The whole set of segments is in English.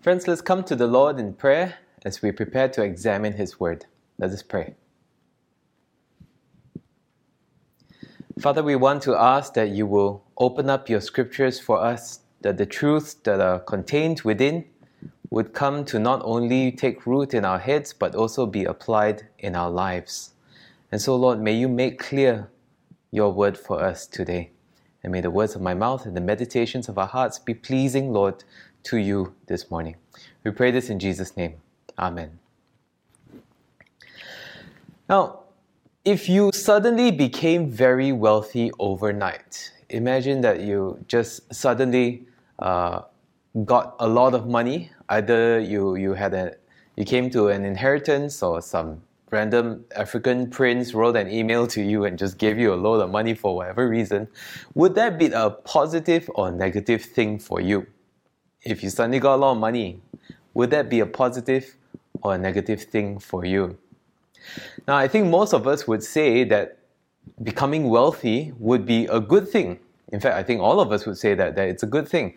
Friends, let's come to the Lord in prayer as we prepare to examine His Word. Let us pray. Father, we want to ask that you will open up your scriptures for us, that the truths that are contained within would come to not only take root in our heads, but also be applied in our lives. And so, Lord, may you make clear your word for us today. And may the words of my mouth and the meditations of our hearts be pleasing, Lord, to you this morning. We pray this in Jesus' name. Amen. Now, if you suddenly became very wealthy overnight, imagine that you just suddenly uh, got a lot of money. Either you, you had a you came to an inheritance or some random African prince wrote an email to you and just gave you a load of money for whatever reason, would that be a positive or negative thing for you? If you suddenly got a lot of money, would that be a positive or a negative thing for you? Now, I think most of us would say that becoming wealthy would be a good thing. In fact, I think all of us would say that, that it's a good thing.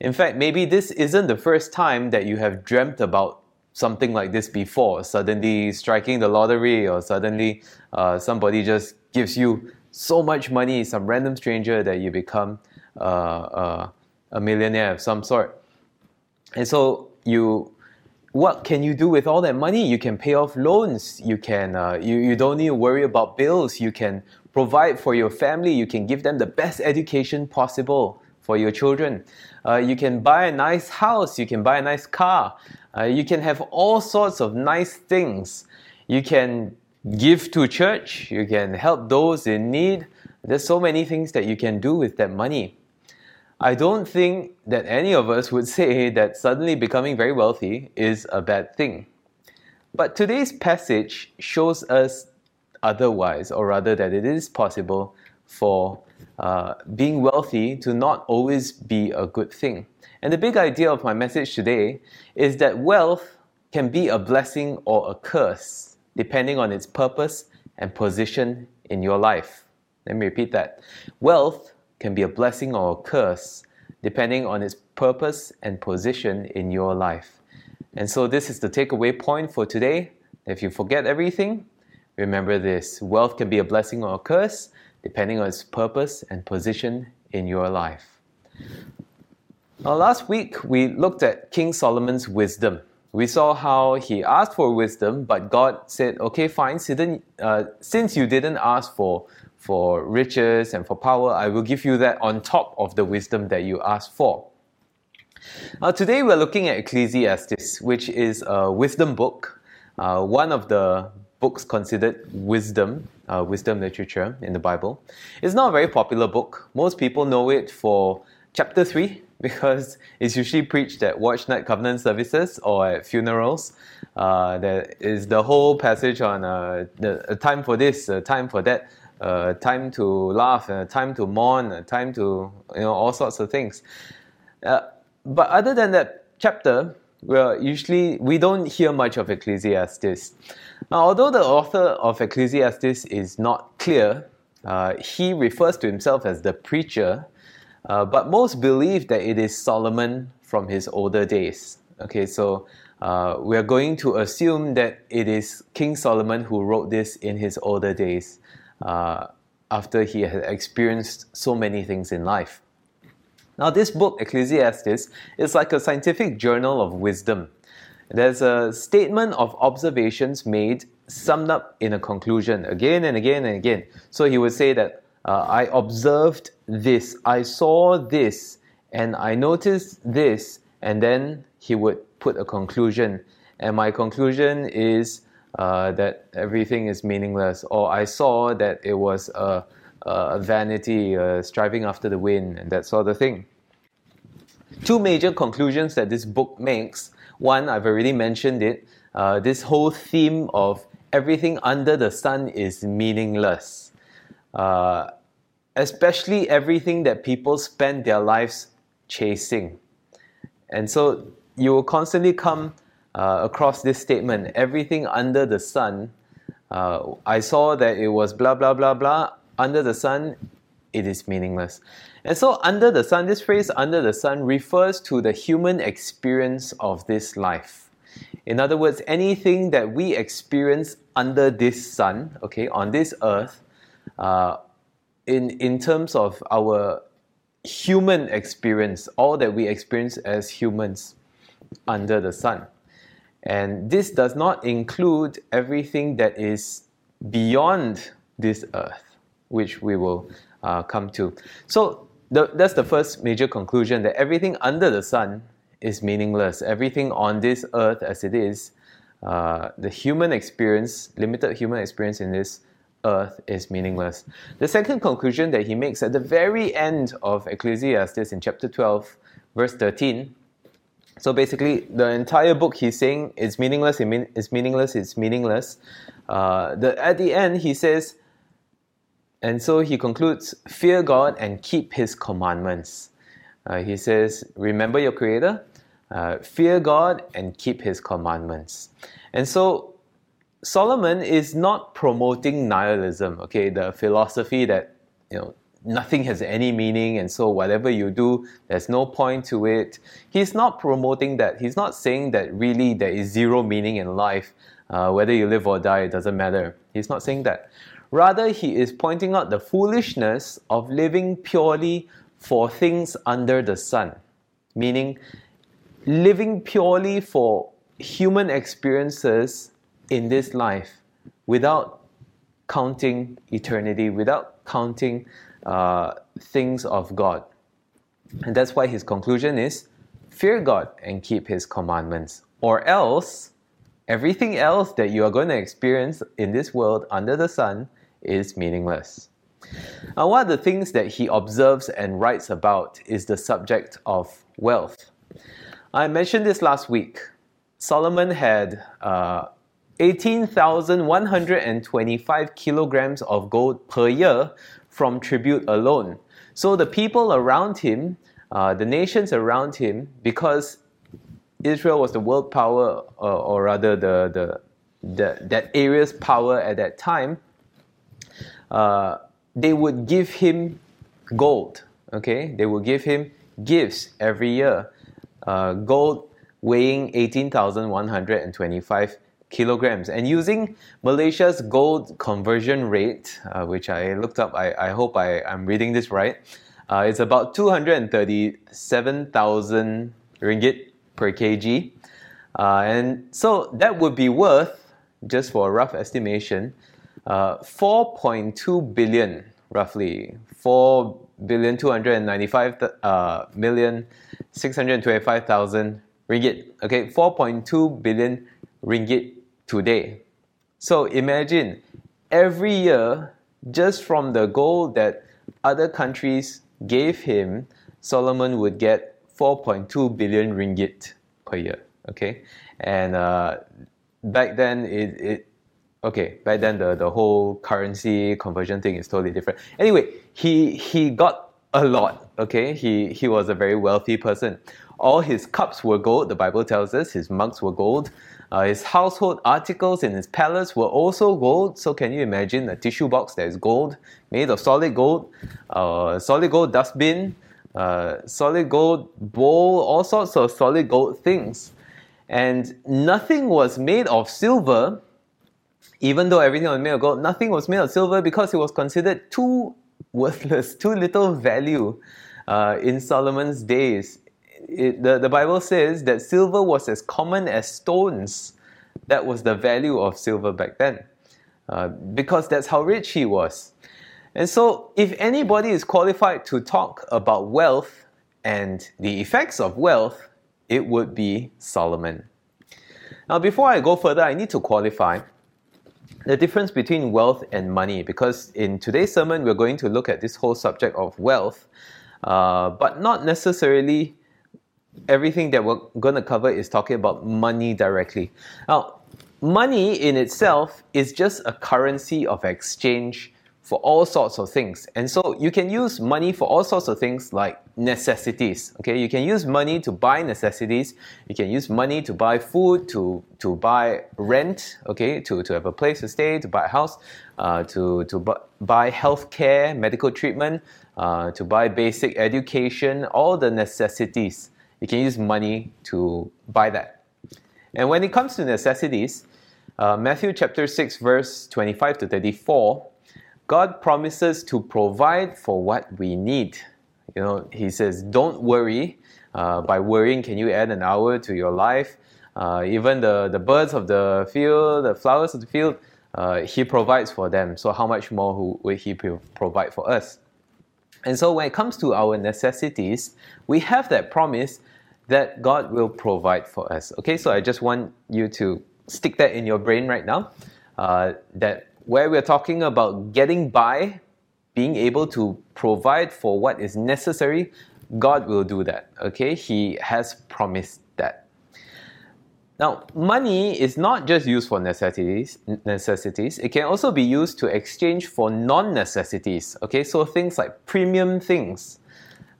In fact, maybe this isn't the first time that you have dreamt about something like this before, suddenly striking the lottery, or suddenly uh, somebody just gives you so much money, some random stranger, that you become uh, uh, a millionaire of some sort. And so you, what can you do with all that money? You can pay off loans. You can, uh, you, you don't need to worry about bills. You can provide for your family. You can give them the best education possible for your children. Uh, you can buy a nice house. You can buy a nice car. Uh, you can have all sorts of nice things. You can give to church. You can help those in need. There's so many things that you can do with that money. I don't think that any of us would say that suddenly becoming very wealthy is a bad thing. But today's passage shows us otherwise, or rather, that it is possible for uh, being wealthy to not always be a good thing. And the big idea of my message today is that wealth can be a blessing or a curse, depending on its purpose and position in your life. Let me repeat that. Wealth can be a blessing or a curse depending on its purpose and position in your life. And so, this is the takeaway point for today. If you forget everything, remember this wealth can be a blessing or a curse depending on its purpose and position in your life. Now, last week we looked at King Solomon's wisdom. We saw how he asked for wisdom, but God said, okay, fine, uh, since you didn't ask for for riches and for power, I will give you that on top of the wisdom that you ask for. Now, today we're looking at Ecclesiastes, which is a wisdom book, uh, one of the books considered wisdom, uh, wisdom literature in the Bible. It's not a very popular book. Most people know it for chapter 3 because it's usually preached at watch night covenant services or at funerals. Uh, there is the whole passage on uh, the, a time for this, a time for that uh, time to laugh, uh, time to mourn, uh, time to you know all sorts of things. Uh, but other than that chapter, well, usually we don't hear much of Ecclesiastes. Now, although the author of Ecclesiastes is not clear, uh, he refers to himself as the preacher, uh, but most believe that it is Solomon from his older days. Okay, so uh, we are going to assume that it is King Solomon who wrote this in his older days uh, after he had experienced so many things in life. Now, this book, Ecclesiastes, is like a scientific journal of wisdom. There's a statement of observations made summed up in a conclusion again and again and again. So he would say that uh, I observed this, I saw this, and I noticed this, and then he would put a conclusion. And my conclusion is uh, that everything is meaningless, or I saw that it was a, a vanity, uh, striving after the wind, and that sort of thing. Two major conclusions that this book makes. One, I've already mentioned it. Uh, this whole theme of everything under the sun is meaningless, uh, especially everything that people spend their lives chasing. And so you will constantly come uh, across this statement everything under the sun. Uh, I saw that it was blah, blah, blah, blah. Under the sun, it is meaningless. And so, under the sun, this phrase under the sun refers to the human experience of this life. In other words, anything that we experience under this sun, okay, on this earth, uh, in, in terms of our human experience, all that we experience as humans under the sun. And this does not include everything that is beyond this earth, which we will uh, come to. So the, that's the first major conclusion that everything under the sun is meaningless. Everything on this earth as it is, uh, the human experience, limited human experience in this earth is meaningless. The second conclusion that he makes at the very end of Ecclesiastes in chapter 12, verse 13. So basically, the entire book he's saying is meaningless, it's meaningless, it's meaningless. Uh, the, at the end, he says, and so he concludes, fear God and keep his commandments. Uh, he says, remember your Creator, uh, fear God and keep his commandments. And so Solomon is not promoting nihilism, okay, the philosophy that you know nothing has any meaning and so whatever you do there's no point to it. He's not promoting that. He's not saying that really there is zero meaning in life. Uh, whether you live or die it doesn't matter. He's not saying that. Rather he is pointing out the foolishness of living purely for things under the sun. Meaning living purely for human experiences in this life without counting eternity, without counting uh, things of God. And that's why his conclusion is fear God and keep his commandments, or else everything else that you are going to experience in this world under the sun is meaningless. Now, one of the things that he observes and writes about is the subject of wealth. I mentioned this last week. Solomon had uh, 18,125 kilograms of gold per year from tribute alone. So the people around him, uh, the nations around him, because Israel was the world power, or, or rather the, the, the, that area's power at that time, uh, they would give him gold. Okay, they would give him gifts every year. Uh, gold weighing 18,125 kilograms. And using Malaysia's gold conversion rate, uh, which I looked up, I, I hope I, I'm reading this right, uh, it's about 237,000 ringgit per kg. Uh, and so that would be worth, just for a rough estimation, uh, 4.2 billion, roughly, 4 billion 295 uh, million 625,000 ringgit. Okay, 4.2 billion ringgit today. So imagine every year, just from the gold that other countries gave him, Solomon would get 4.2 billion ringgit per year. Okay, and uh, back then it, it okay back then the, the whole currency conversion thing is totally different. Anyway, he he got a lot. Okay, he he was a very wealthy person. All his cups were gold. The Bible tells us his mugs were gold. Uh, his household articles in his palace were also gold. So can you imagine a tissue box that is gold, made of solid gold, uh, solid gold dustbin, uh, solid gold bowl, all sorts of solid gold things. And nothing was made of silver, even though everything was made of gold, nothing was made of silver because it was considered too worthless, too little value uh, in Solomon's days it, the, the Bible says that silver was as common as stones. That was the value of silver back then, uh, because that's how rich he was. And so, if anybody is qualified to talk about wealth and the effects of wealth, it would be Solomon. Now, before I go further, I need to qualify the difference between wealth and money because in today's sermon, we're going to look at this whole subject of wealth, uh, but not necessarily everything that we're going to cover is talking about money directly. Now, money in itself is just a currency of exchange for all sorts of things. And so you can use money for all sorts of things like necessities. Okay, you can use money to buy necessities. You can use money to buy food, to, to buy rent, okay, to, to have a place to stay, to buy a house, uh, to, to bu- buy health care, medical treatment, uh, to buy basic education, all the necessities. You can use money to buy that. And when it comes to necessities, uh, Matthew chapter 6, verse 25 to 34, God promises to provide for what we need. You know, He says, "Don't worry. Uh, by worrying, can you add an hour to your life? Uh, even the, the birds of the field, the flowers of the field, uh, He provides for them. So how much more will He provide for us? And so when it comes to our necessities, we have that promise that God will provide for us. Okay, so I just want you to stick that in your brain right now. Uh, that where we're talking about getting by, being able to provide for what is necessary, God will do that. Okay, He has promised. Now, money is not just used for necessities. Necessities. It can also be used to exchange for non-necessities. Okay, so things like premium things,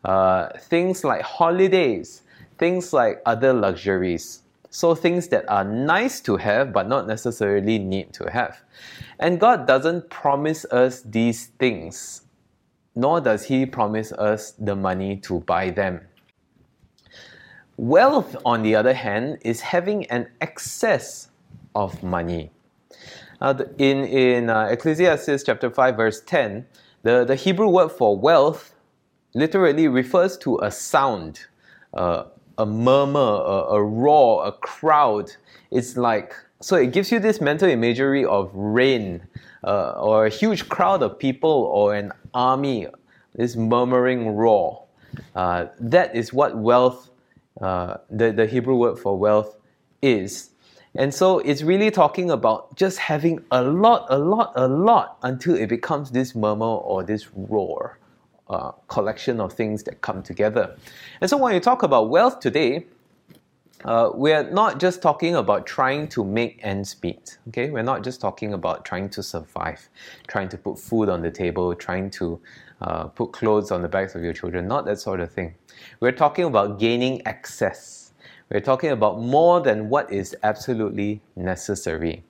uh, things like holidays, things like other luxuries. So things that are nice to have but not necessarily need to have. And God doesn't promise us these things, nor does He promise us the money to buy them. Wealth, on the other hand, is having an excess of money. Uh, in in uh, Ecclesiastes chapter 5, verse 10, the, the Hebrew word for wealth literally refers to a sound, uh, a murmur, a, a roar, a crowd. It's like, so it gives you this mental imagery of rain uh, or a huge crowd of people or an army, this murmuring roar. Uh, that is what wealth, uh, the, the Hebrew word for wealth, is. And so it's really talking about just having a lot, a lot, a lot until it becomes this murmur or this roar uh, collection of things that come together. And so when you talk about wealth today, uh, we're not just talking about trying to make ends meet. Okay, we're not just talking about trying to survive, trying to put food on the table, trying to uh, put clothes on the backs of your children. Not that sort of thing. We're talking about gaining access. We're talking about more than what is absolutely necessary.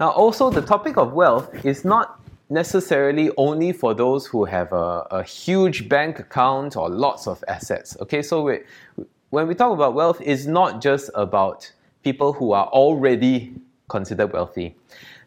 Now, also, the topic of wealth is not necessarily only for those who have a, a huge bank account or lots of assets. Okay, so when we talk about wealth, it's not just about people who are already considered wealthy.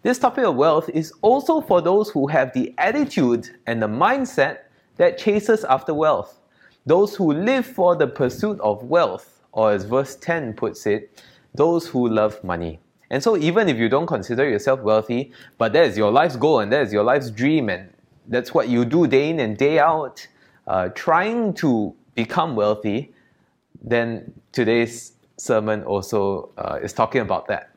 This topic of wealth is also for those who have the attitude and the mindset that chases after wealth. Those who live for the pursuit of wealth, or as verse 10 puts it, those who love money. And so, even if you don't consider yourself wealthy, but that is your life's goal and that is your life's dream, and that's what you do day in and day out, uh, trying to become wealthy, then today's sermon also uh, is talking about that.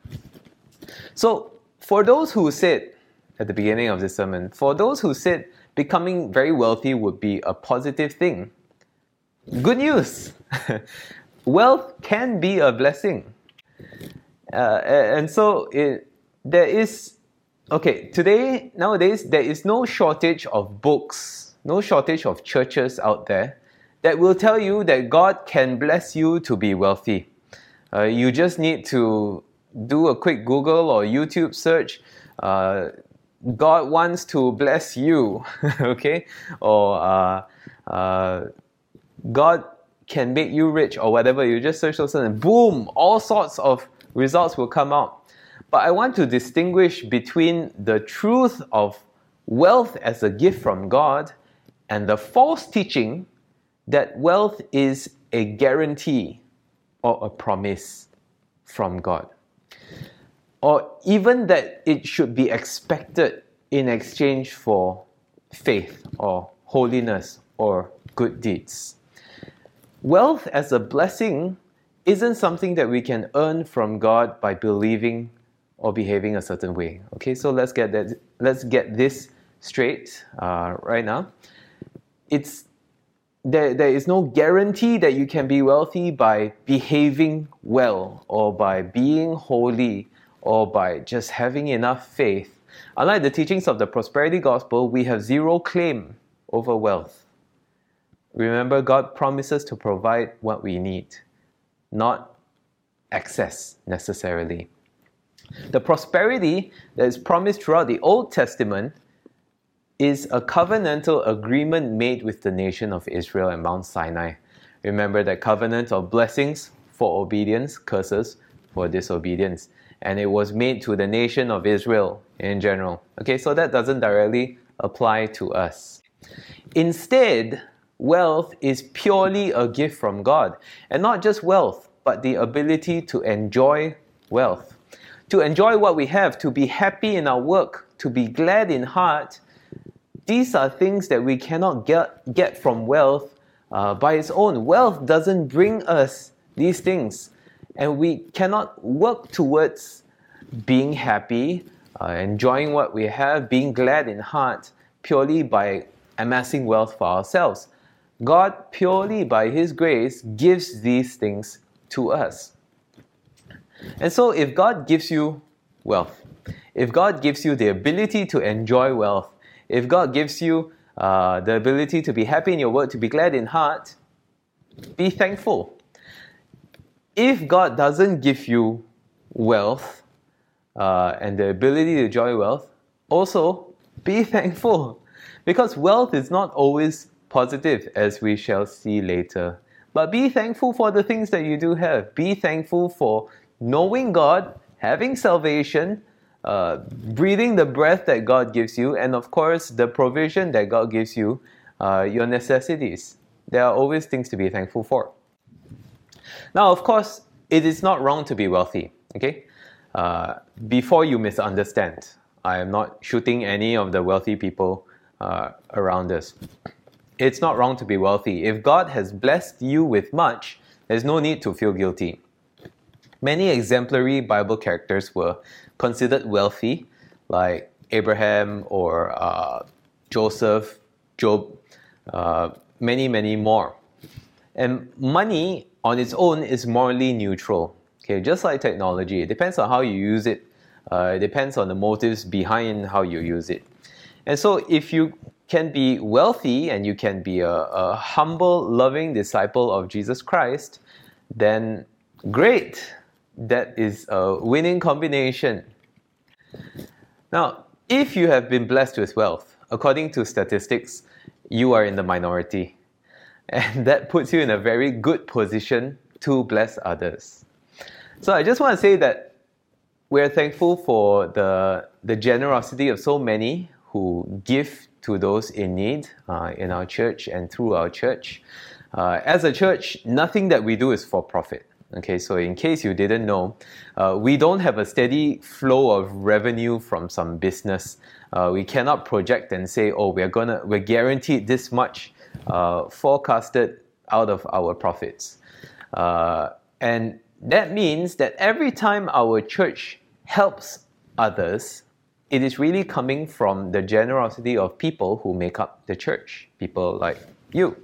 So, for those who said at the beginning of this sermon, for those who said becoming very wealthy would be a positive thing, good news! Wealth can be a blessing. Uh, and so it, there is, okay, today, nowadays, there is no shortage of books, no shortage of churches out there that will tell you that God can bless you to be wealthy. Uh, you just need to do a quick Google or YouTube search. Uh, God wants to bless you, okay? Or uh, uh, God can make you rich, or whatever. You just search those and boom, all sorts of results will come out. But I want to distinguish between the truth of wealth as a gift from God and the false teaching that wealth is a guarantee or a promise from God. Or even that it should be expected in exchange for faith or holiness or good deeds. Wealth as a blessing isn't something that we can earn from God by believing or behaving a certain way. Okay, so let's get that. Let's get this straight uh, right now. It's there. There is no guarantee that you can be wealthy by behaving well or by being holy or by just having enough faith. Unlike the teachings of the prosperity gospel, we have zero claim over wealth. Remember, God promises to provide what we need, not excess necessarily. The prosperity that is promised throughout the Old Testament is a covenantal agreement made with the nation of Israel at Mount Sinai. Remember that covenant of blessings for obedience, curses for disobedience. And it was made to the nation of Israel in general. Okay, so that doesn't directly apply to us. Instead, wealth is purely a gift from God. And not just wealth, but the ability to enjoy wealth. To enjoy what we have, to be happy in our work, to be glad in heart. These are things that we cannot get, get from wealth uh, by its own. Wealth doesn't bring us these things. And we cannot work towards being happy, uh, enjoying what we have, being glad in heart purely by amassing wealth for ourselves. God, purely by His grace, gives these things to us. And so, if God gives you wealth, if God gives you the ability to enjoy wealth, if God gives you uh, the ability to be happy in your work, to be glad in heart, be thankful. If God doesn't give you wealth uh, and the ability to enjoy wealth, also be thankful. Because wealth is not always positive, as we shall see later. But be thankful for the things that you do have. Be thankful for knowing God, having salvation, uh, breathing the breath that God gives you, and of course, the provision that God gives you, uh, your necessities. There are always things to be thankful for. Now, of course, it is not wrong to be wealthy, okay? Uh, before you misunderstand, I am not shooting any of the wealthy people uh, around us. It's not wrong to be wealthy. If God has blessed you with much, there's no need to feel guilty. Many exemplary Bible characters were considered wealthy, like Abraham or uh, Joseph, Job, uh, many, many more. And money on its own is morally neutral. Okay, just like technology, it depends on how you use it. Uh, it depends on the motives behind how you use it. And so, if you can be wealthy and you can be a, a humble, loving disciple of Jesus Christ, then great. That is a winning combination. Now, if you have been blessed with wealth, according to statistics, you are in the minority. And that puts you in a very good position to bless others. So I just want to say that we're thankful for the, the generosity of so many who give to those in need uh, in our church and through our church. Uh, as a church, nothing that we do is for profit. Okay, so in case you didn't know, uh, we don't have a steady flow of revenue from some business. Uh, we cannot project and say, "Oh, we're gonna, we're guaranteed this much uh, forecasted out of our profits," uh, and that means that every time our church helps others, it is really coming from the generosity of people who make up the church, people like you.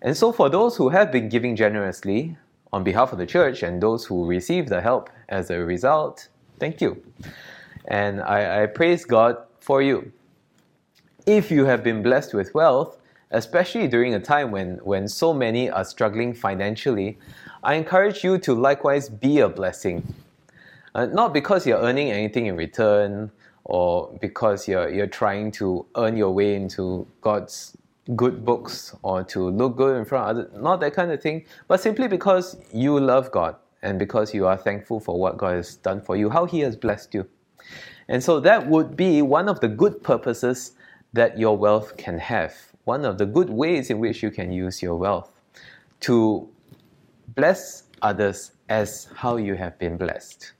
And so, for those who have been giving generously on behalf of the church and those who receive the help as a result, thank you. And I, I praise God for you. If you have been blessed with wealth, especially during a time when, when so many are struggling financially, I encourage you to likewise be a blessing. Uh, not because you're earning anything in return or because you're, you're trying to earn your way into God's good books or to look good in front of others, not that kind of thing, but simply because you love God and because you are thankful for what God has done for you, how He has blessed you. And so that would be one of the good purposes that your wealth can have, one of the good ways in which you can use your wealth to bless others as how you have been blessed.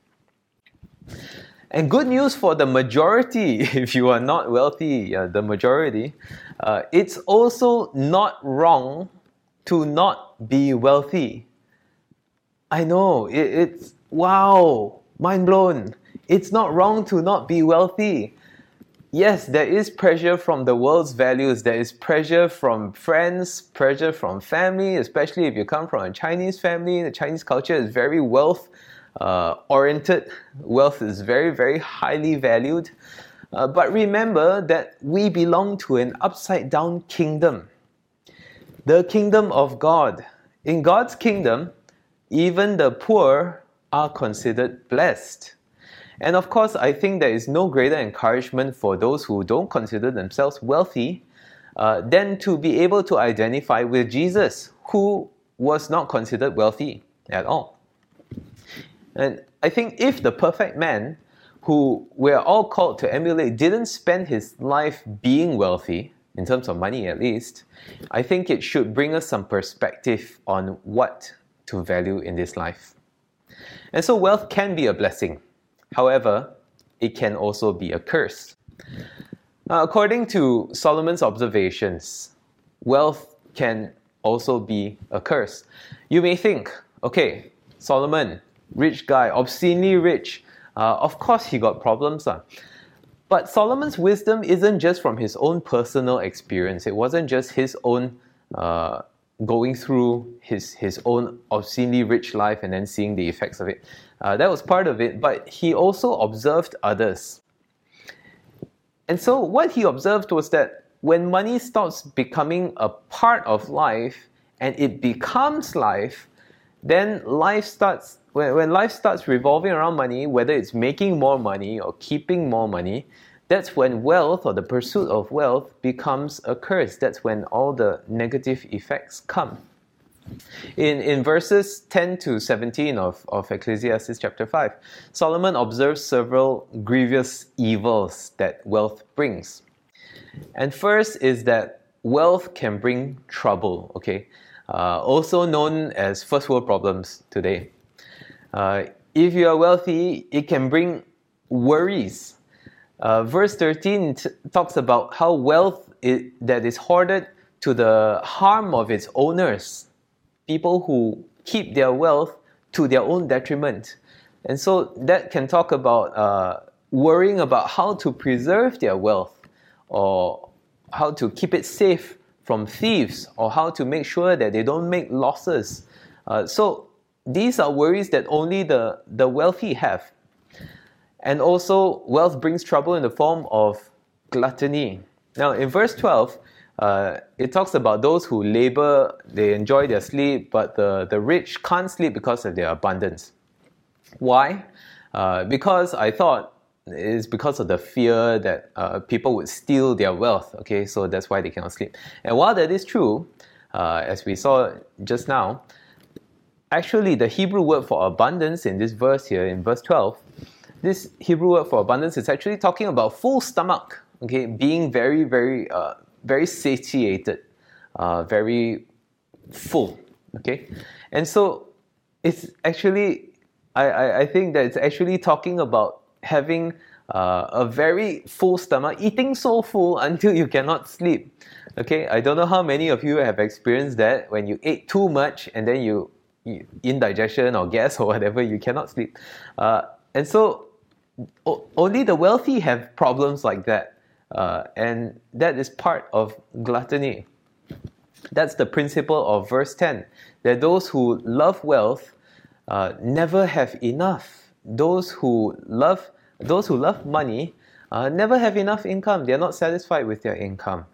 And good news for the majority, if you are not wealthy, uh, the majority, uh, it's also not wrong to not be wealthy. I know, it, it's wow, mind blown. It's not wrong to not be wealthy. Yes, there is pressure from the world's values. There is pressure from friends, pressure from family, especially if you come from a Chinese family. The Chinese culture is very wealth uh, oriented. Wealth is very, very highly valued. Uh, but remember that we belong to an upside down kingdom the kingdom of God. In God's kingdom, even the poor are considered blessed. And of course, I think there is no greater encouragement for those who don't consider themselves wealthy uh, than to be able to identify with Jesus, who was not considered wealthy at all. And I think if the perfect man, who we're all called to emulate, didn't spend his life being wealthy, in terms of money at least, I think it should bring us some perspective on what to value in this life. And so wealth can be a blessing. However, it can also be a curse. Uh, according to Solomon's observations, wealth can also be a curse. You may think, okay, Solomon, rich guy, obscenely rich, uh, of course he got problems. Uh. But Solomon's wisdom isn't just from his own personal experience. It wasn't just his own uh, going through his, his own obscenely rich life and then seeing the effects of it. Uh, that was part of it, but he also observed others. And so, what he observed was that when money starts becoming a part of life and it becomes life, then life starts when, when life starts revolving around money, whether it's making more money or keeping more money, that's when wealth or the pursuit of wealth becomes a curse. That's when all the negative effects come. In, in verses 10 to 17 of, of Ecclesiastes chapter 5, Solomon observes several grievous evils that wealth brings. And first is that wealth can bring trouble, okay? Uh, also known as first world problems today. Uh, if you are wealthy, it can bring worries. Uh, verse 13 t- talks about how wealth is, that is hoarded to the harm of its owners, people who keep their wealth to their own detriment. And so that can talk about uh, worrying about how to preserve their wealth or how to keep it safe from thieves or how to make sure that they don't make losses. Uh, so these are worries that only the, the wealthy have. And also, wealth brings trouble in the form of gluttony. Now, in verse 12, uh, it talks about those who labor, they enjoy their sleep, but the, the rich can't sleep because of their abundance. Why? Uh, because I thought it's because of the fear that uh, people would steal their wealth. Okay, so that's why they cannot sleep. And while that is true, uh, as we saw just now, actually the Hebrew word for abundance in this verse here, in verse 12, this Hebrew word for abundance is actually talking about full stomach, okay, being very, very, uh, very satiated, uh, very full, okay? And so it's actually, I, I, I think that it's actually talking about having uh, a very full stomach, eating so full until you cannot sleep. Okay, I don't know how many of you have experienced that when you ate too much and then you indigestion or gas or whatever, you cannot sleep. Uh, and so o- only the wealthy have problems like that. Uh, and that is part of gluttony. That's the principle of verse 10 that those who love wealth uh, never have enough. Those who love, those who love money uh, never have enough income. They are not satisfied with their income.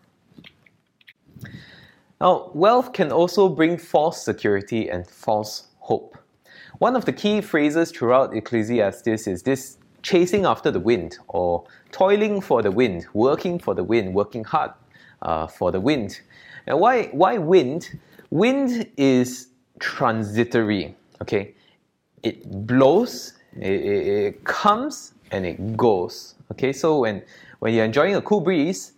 Now, wealth can also bring false security and false hope. One of the key phrases throughout Ecclesiastes is this chasing after the wind or toiling for the wind, working for the wind, working hard uh, for the wind. Now, why, why wind? Wind is transitory, okay? It blows, it, it, it comes, and it goes, okay? So when, when you're enjoying a cool breeze,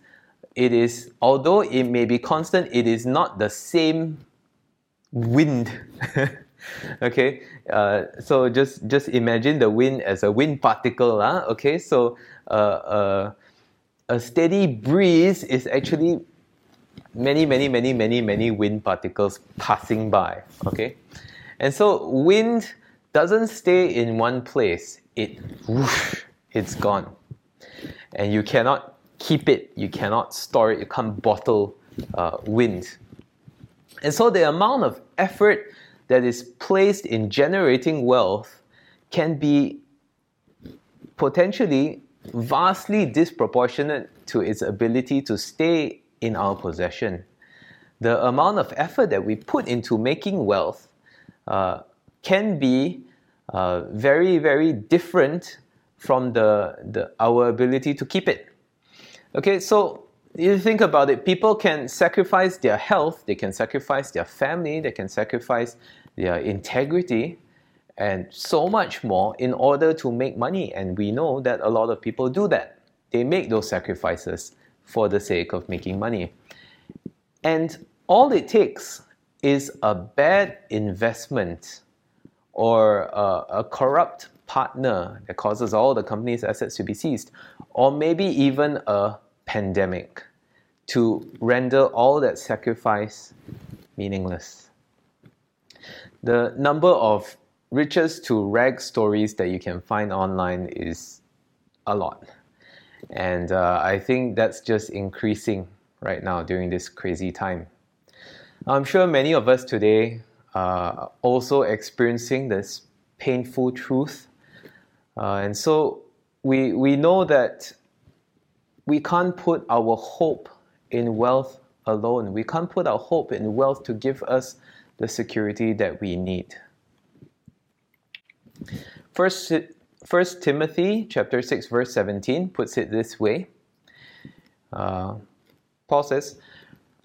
it is, although it may be constant, it is not the same wind. okay, uh, so just just imagine the wind as a wind particle. Huh? Okay, so uh, uh, a steady breeze is actually many, many, many, many, many wind particles passing by. Okay, and so wind doesn't stay in one place. It whoosh, it's gone, and you cannot keep it, you cannot store it, you can't bottle uh, wind. And so the amount of effort that is placed in generating wealth can be potentially vastly disproportionate to its ability to stay in our possession. The amount of effort that we put into making wealth uh, can be uh, very, very different from the, the, our ability to keep it. Okay, so you think about it, people can sacrifice their health, they can sacrifice their family, they can sacrifice their integrity, and so much more in order to make money. And we know that a lot of people do that. They make those sacrifices for the sake of making money. And all it takes is a bad investment or a, a corrupt partner that causes all the company's assets to be seized, or maybe even a pandemic to render all that sacrifice meaningless. The number of riches to rag stories that you can find online is a lot. And uh, I think that's just increasing right now during this crazy time. I'm sure many of us today are also experiencing this painful truth. Uh, and so we, we know that we can't put our hope in wealth alone. We can't put our hope in wealth to give us the security that we need. First, First Timothy chapter 6 verse 17 puts it this way. Uh, Paul says,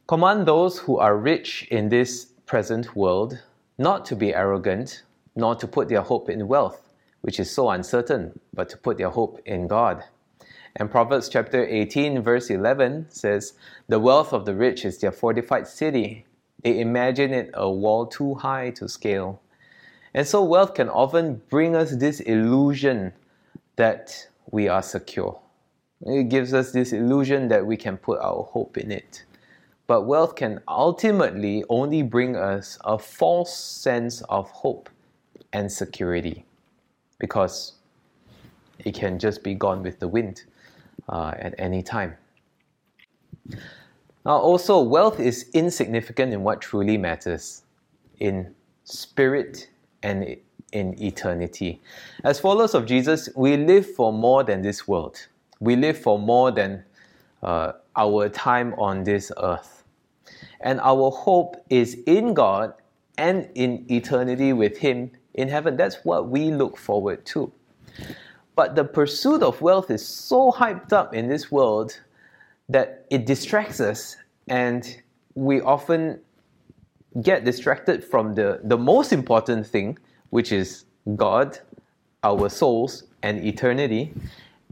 Command those who are rich in this present world not to be arrogant, nor to put their hope in wealth, which is so uncertain, but to put their hope in God. And Proverbs chapter 18, verse 11 says, The wealth of the rich is their fortified city. They imagine it a wall too high to scale. And so wealth can often bring us this illusion that we are secure. It gives us this illusion that we can put our hope in it. But wealth can ultimately only bring us a false sense of hope and security because it can just be gone with the wind uh, at any time. Now, also, wealth is insignificant in what truly matters in spirit and in eternity. As followers of Jesus, we live for more than this world. We live for more than uh, our time on this earth. And our hope is in God and in eternity with Him in heaven. That's what we look forward to. But the pursuit of wealth is so hyped up in this world that it distracts us, and we often get distracted from the, the most important thing, which is God, our souls, and eternity,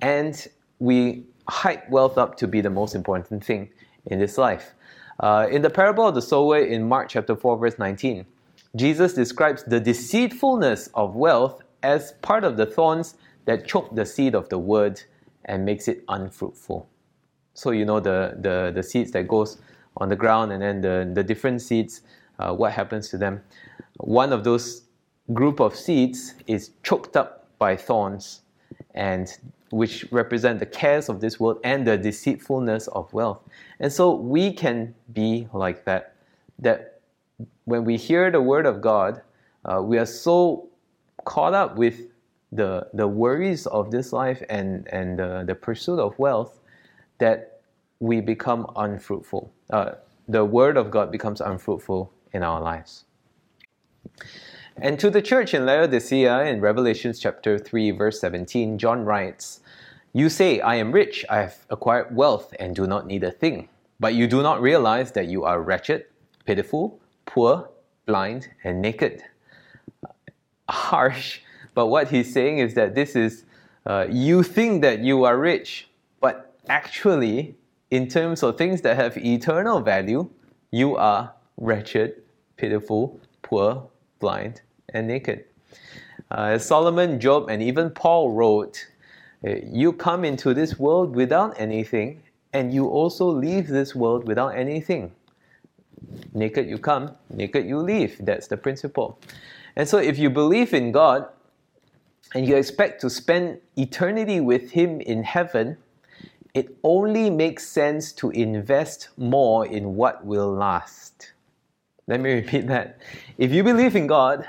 and we hype wealth up to be the most important thing in this life. Uh, in the parable of the sower in Mark chapter 4, verse 19, Jesus describes the deceitfulness of wealth as part of the thorns that choke the seed of the word and makes it unfruitful. So you know the, the, the seeds that goes on the ground and then the, the different seeds uh, what happens to them. One of those group of seeds is choked up by thorns, and which represent the cares of this world and the deceitfulness of wealth. And so we can be like that. That when we hear the word of God, uh, we are so caught up with the the worries of this life and and the, the pursuit of wealth that we become unfruitful. Uh, the word of God becomes unfruitful in our lives. And to the church in Laodicea in Revelation chapter 3 verse 17, John writes, You say, I am rich, I have acquired wealth and do not need a thing. But you do not realize that you are wretched, pitiful, poor, blind, and naked. Harsh, but what he's saying is that this is, uh, you think that you are rich, but actually, in terms of things that have eternal value, you are wretched, pitiful, poor, blind, and naked. Uh, Solomon, Job, and even Paul wrote, uh, You come into this world without anything, and you also leave this world without anything. Naked you come, naked you leave. That's the principle. And so, if you believe in God and you expect to spend eternity with Him in heaven, it only makes sense to invest more in what will last. Let me repeat that. If you believe in God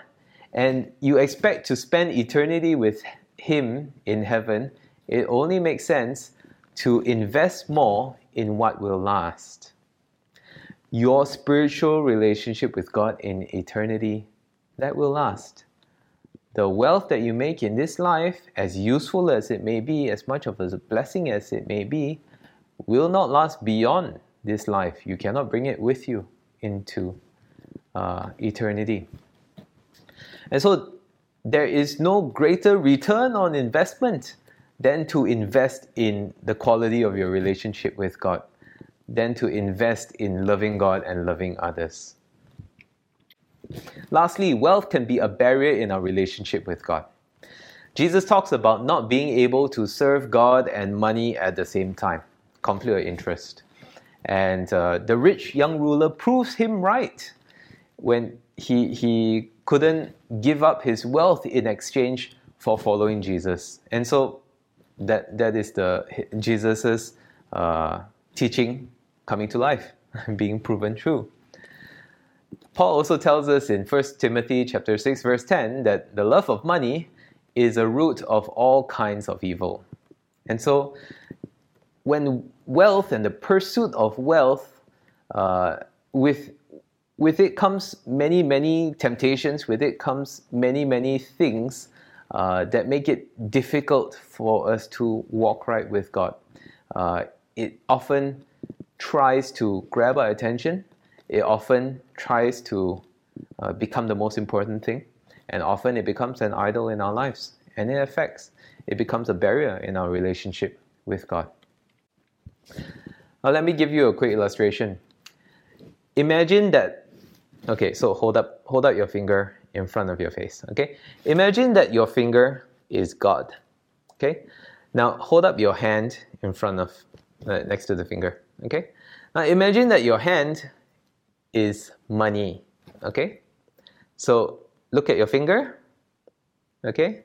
and you expect to spend eternity with Him in heaven, it only makes sense to invest more in what will last. Your spiritual relationship with God in eternity, that will last. The wealth that you make in this life, as useful as it may be, as much of a blessing as it may be, will not last beyond this life. You cannot bring it with you into uh, eternity. And so there is no greater return on investment than to invest in the quality of your relationship with God, than to invest in loving God and loving others. Lastly, wealth can be a barrier in our relationship with God. Jesus talks about not being able to serve God and money at the same time, conflict of interest. And uh, the rich young ruler proves him right when he, he couldn't give up his wealth in exchange for following Jesus. And so that, that is the Jesus's uh, teaching coming to life, being proven true. Paul also tells us in 1 Timothy chapter 6 verse 10 that the love of money is a root of all kinds of evil. And so when wealth and the pursuit of wealth uh, with with it comes many, many temptations, with it comes many, many things uh, that make it difficult for us to walk right with God. Uh, it often tries to grab our attention, it often tries to uh, become the most important thing, and often it becomes an idol in our lives, and it affects, it becomes a barrier in our relationship with God. Now, let me give you a quick illustration. Imagine that Okay, so hold up, hold up your finger in front of your face. Okay, imagine that your finger is God. Okay, now hold up your hand in front of, uh, next to the finger. Okay, now imagine that your hand is money. Okay, so look at your finger. Okay,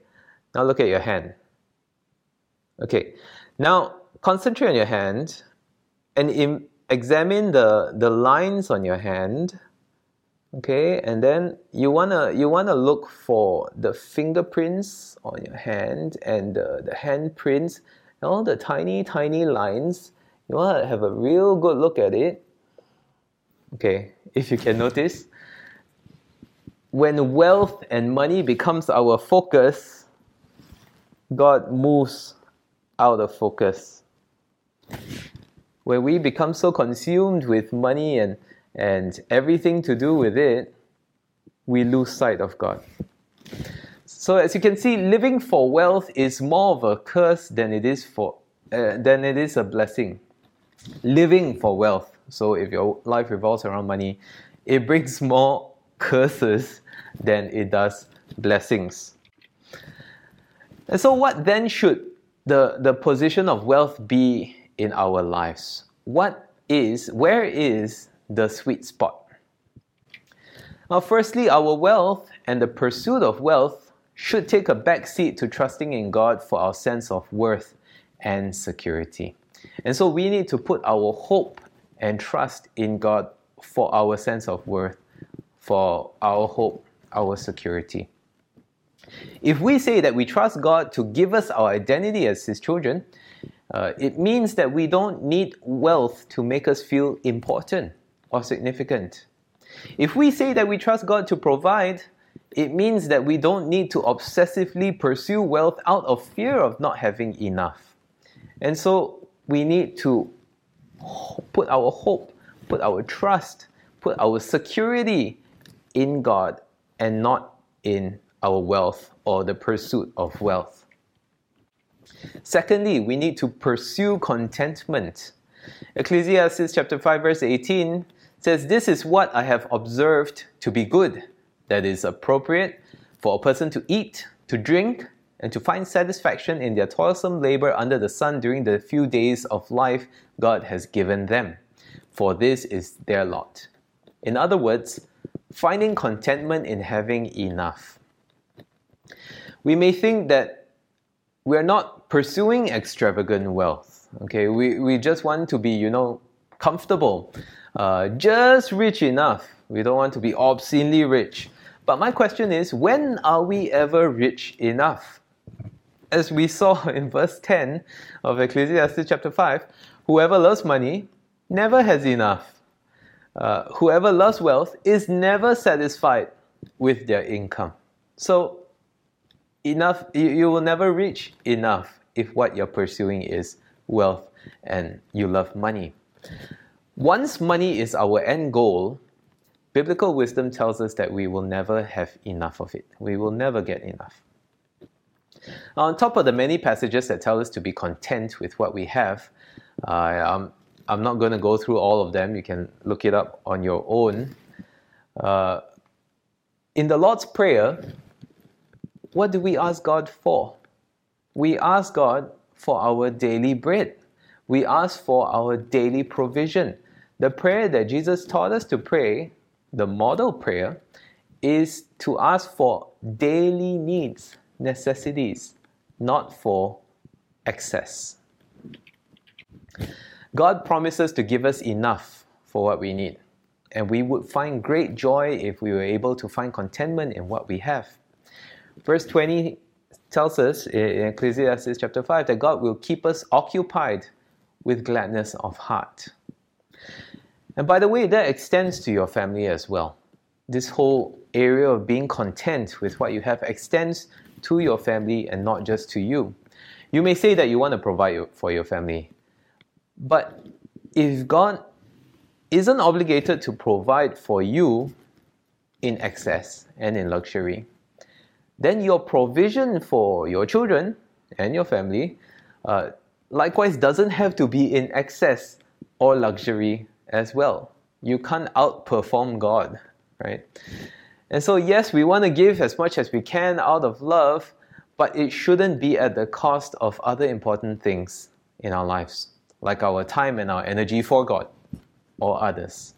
now look at your hand. Okay, now concentrate on your hand and Im- examine the, the lines on your hand okay and then you wanna you wanna look for the fingerprints on your hand and the, the handprints and all the tiny tiny lines you wanna have a real good look at it okay if you can notice when wealth and money becomes our focus god moves out of focus when we become so consumed with money and and everything to do with it, we lose sight of God. So as you can see, living for wealth is more of a curse than it is for uh, than it is a blessing. Living for wealth. So if your life revolves around money, it brings more curses than it does blessings. And so what then should the, the position of wealth be in our lives? What is, where is the sweet spot. Now, firstly, our wealth and the pursuit of wealth should take a back seat to trusting in God for our sense of worth and security. And so we need to put our hope and trust in God for our sense of worth, for our hope, our security. If we say that we trust God to give us our identity as His children, uh, it means that we don't need wealth to make us feel important or significant. If we say that we trust God to provide, it means that we don't need to obsessively pursue wealth out of fear of not having enough. And so we need to put our hope, put our trust, put our security in God and not in our wealth or the pursuit of wealth. Secondly, we need to pursue contentment. Ecclesiastes chapter 5 verse 18 says, This is what I have observed to be good, that is appropriate for a person to eat, to drink, and to find satisfaction in their toilsome labor under the sun during the few days of life God has given them. For this is their lot. In other words, finding contentment in having enough. We may think that we're not pursuing extravagant wealth. Okay, we, we just want to be, you know, comfortable uh, just rich enough. We don't want to be obscenely rich. But my question is when are we ever rich enough? As we saw in verse 10 of Ecclesiastes chapter 5, whoever loves money never has enough. Uh, whoever loves wealth is never satisfied with their income. So, enough, you, you will never reach enough if what you're pursuing is wealth and you love money. Once money is our end goal, biblical wisdom tells us that we will never have enough of it. We will never get enough. On top of the many passages that tell us to be content with what we have, uh, I'm, I'm not going to go through all of them. You can look it up on your own. Uh, in the Lord's Prayer, what do we ask God for? We ask God for our daily bread. We ask for our daily provision. The prayer that Jesus taught us to pray, the model prayer, is to ask for daily needs necessities, not for excess. God promises to give us enough for what we need, and we would find great joy if we were able to find contentment in what we have. Verse 20 tells us in Ecclesiastes chapter 5 that God will keep us occupied with gladness of heart. And by the way, that extends to your family as well. This whole area of being content with what you have extends to your family and not just to you. You may say that you want to provide for your family, but if God isn't obligated to provide for you in excess and in luxury, then your provision for your children and your family uh, likewise doesn't have to be in excess or luxury as well. You can't outperform God, right? And so, yes, we want to give as much as we can out of love, but it shouldn't be at the cost of other important things in our lives, like our time and our energy for God or others.